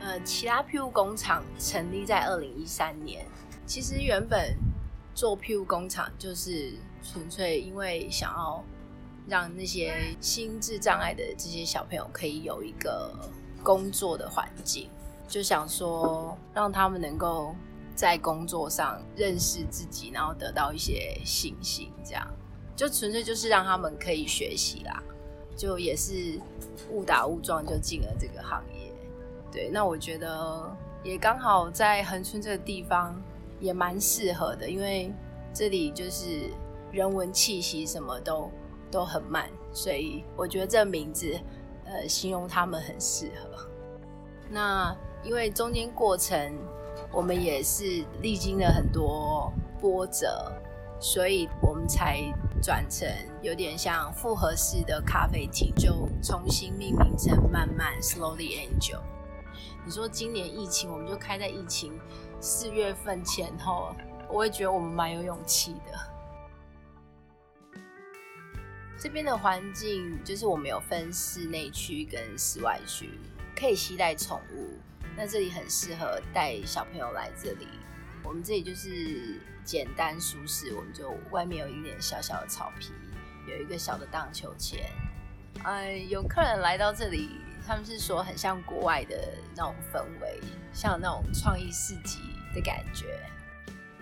呃，奇拉庇护工厂成立在二零一三年。其实原本做庇护工厂就是纯粹因为想要让那些心智障碍的这些小朋友可以有一个工作的环境，就想说让他们能够在工作上认识自己，然后得到一些信心，这样就纯粹就是让他们可以学习啦。就也是误打误撞就进了这个行业。对，那我觉得也刚好在恒春这个地方也蛮适合的，因为这里就是人文气息什么都都很慢，所以我觉得这名字呃形容他们很适合。那因为中间过程我们也是历经了很多波折，所以我们才转成有点像复合式的咖啡厅，就重新命名成慢慢 Slowly Angel。你说今年疫情，我们就开在疫情四月份前后，我会觉得我们蛮有勇气的。这边的环境就是我们有分室内区跟室外区，可以携带宠物，那这里很适合带小朋友来这里。我们这里就是简单舒适，我们就外面有一点小小的草皮，有一个小的荡秋千。哎，有客人来到这里。他们是说很像国外的那种氛围，像那种创意市集的感觉。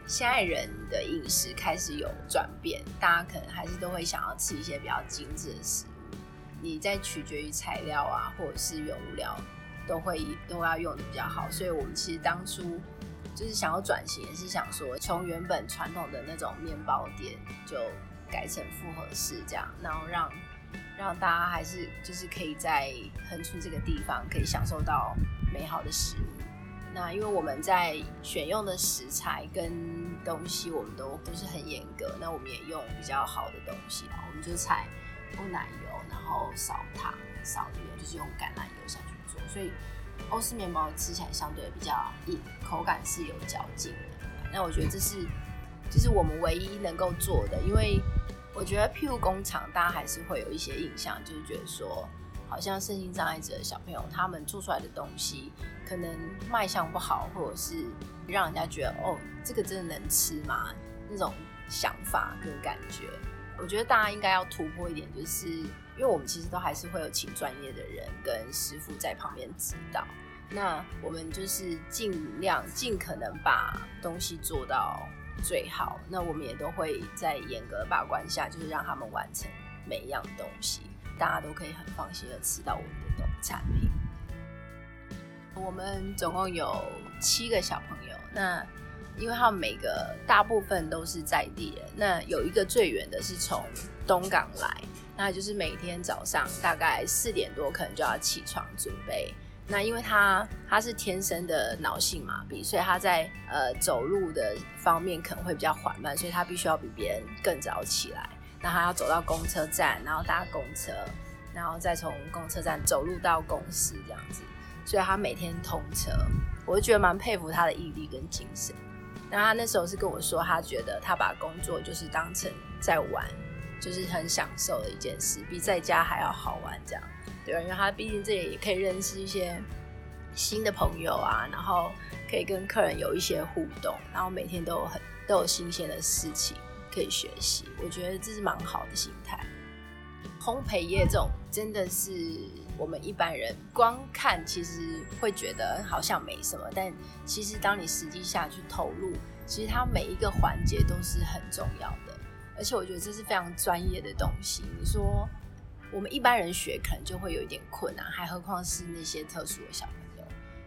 现在人的饮食开始有转变，大家可能还是都会想要吃一些比较精致的食物。你在取决于材料啊，或者是原物料，都会都要用的比较好。所以我们其实当初就是想要转型，也是想说从原本传统的那种面包店，就改成复合式这样，然后让。让大家还是就是可以在横村这个地方可以享受到美好的食物。那因为我们在选用的食材跟东西，我们都不是很严格。那我们也用比较好的东西，我们就采不奶油，然后少糖少盐，就是用橄榄油下去做。所以欧式面包吃起来相对比较硬，口感是有嚼劲的。那我觉得这是就是我们唯一能够做的，因为。我觉得庇护工厂，大家还是会有一些印象，就是觉得说，好像身心障碍者的小朋友，他们做出来的东西可能卖相不好，或者是让人家觉得哦，这个真的能吃吗？那种想法跟感觉，我觉得大家应该要突破一点，就是因为我们其实都还是会有请专业的人跟师傅在旁边指导，那我们就是尽量尽可能把东西做到。最好，那我们也都会在严格把关下，就是让他们完成每一样东西，大家都可以很放心的吃到我们的产品。我们总共有七个小朋友，那因为他们每个大部分都是在地人，那有一个最远的是从东港来，那就是每天早上大概四点多可能就要起床准备。那因为他他是天生的脑性麻痹，所以他在呃走路的方面可能会比较缓慢，所以他必须要比别人更早起来。那他要走到公车站，然后搭公车，然后再从公车站走路到公司这样子。所以他每天通车，我就觉得蛮佩服他的毅力跟精神。那他那时候是跟我说，他觉得他把工作就是当成在玩，就是很享受的一件事，比在家还要好玩这样。对，因为他毕竟这里也可以认识一些新的朋友啊，然后可以跟客人有一些互动，然后每天都有很都有新鲜的事情可以学习，我觉得这是蛮好的心态。烘焙业这种真的是我们一般人光看其实会觉得好像没什么，但其实当你实际下去投入，其实它每一个环节都是很重要的，而且我觉得这是非常专业的东西。你说。我们一般人学可能就会有一点困难，还何况是那些特殊的小朋友，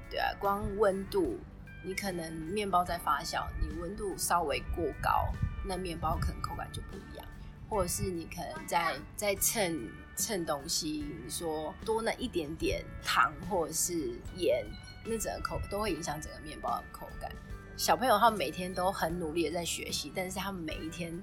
对啊，光温度，你可能面包在发酵，你温度稍微过高，那面包可能口感就不一样，或者是你可能在在称称东西，你说多那一点点糖或者是盐，那整个口都会影响整个面包的口感。小朋友他们每天都很努力的在学习，但是他们每一天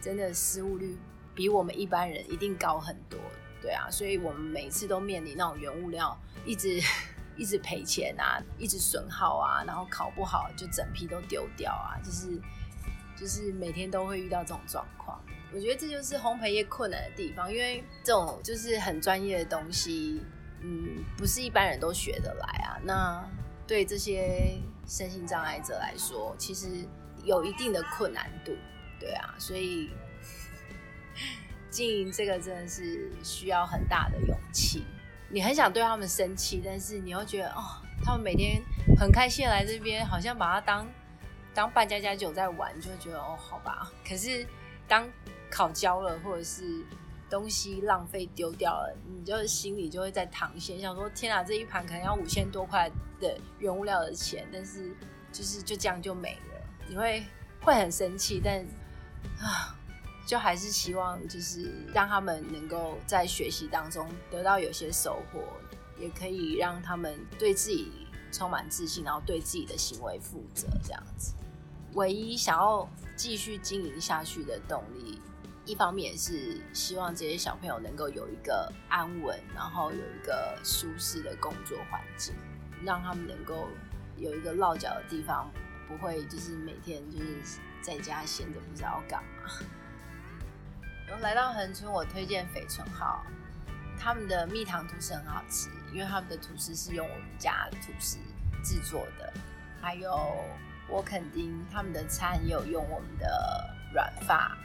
真的失误率比我们一般人一定高很多。对啊，所以我们每次都面临那种原物料一直 一直赔钱啊，一直损耗啊，然后烤不好就整批都丢掉啊，就是就是每天都会遇到这种状况。我觉得这就是烘焙业困难的地方，因为这种就是很专业的东西，嗯，不是一般人都学得来啊。那对这些身心障碍者来说，其实有一定的困难度，对啊，所以经营这个真的是需要很大的勇气。你很想对他们生气，但是你又觉得哦，他们每天很开心来这边，好像把它当当扮家家酒在玩，就会觉得哦，好吧。可是当烤焦了，或者是东西浪费丢掉了，你就心里就会在淌血，想说天啊，这一盘可能要五千多块的原物料的钱，但是就是就这样就没了，你会会很生气，但啊。就还是希望，就是让他们能够在学习当中得到有些收获，也可以让他们对自己充满自信，然后对自己的行为负责。这样子，唯一想要继续经营下去的动力，一方面也是希望这些小朋友能够有一个安稳，然后有一个舒适的工作环境，让他们能够有一个落脚的地方，不会就是每天就是在家闲着不知道干嘛。然后来到恒春，我推荐翡春号，他们的蜜糖吐司很好吃，因为他们的吐司是用我们家的吐司制作的。还有我垦丁，他们的餐也有用我们的软发。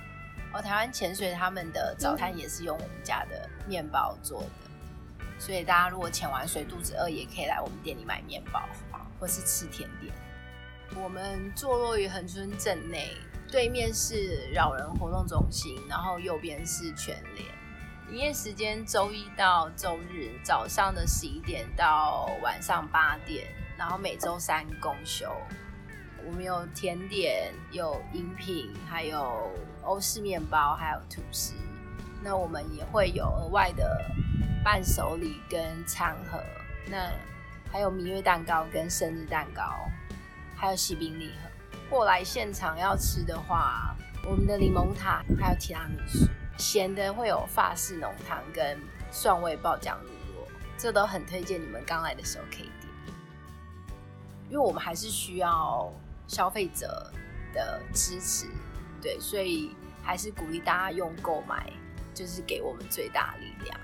哦，台湾潜水他们的早餐也是用我们家的面包做的。所以大家如果潜完水肚子饿，也可以来我们店里买面包，或是吃甜点。我们坐落于恒春镇内。对面是老人活动中心，然后右边是全联。营业时间周一到周日早上的十一点到晚上八点，然后每周三公休。我们有甜点、有饮品，还有欧式面包，还有吐司。那我们也会有额外的伴手礼跟餐盒。那还有蜜月蛋糕跟生日蛋糕，还有喜饼礼盒。过来现场要吃的话，我们的柠檬塔还有提拉米苏，咸的会有法式浓汤跟蒜味爆浆乳酪，这都很推荐你们刚来的时候可以点，因为我们还是需要消费者的支持，对，所以还是鼓励大家用购买，就是给我们最大力量。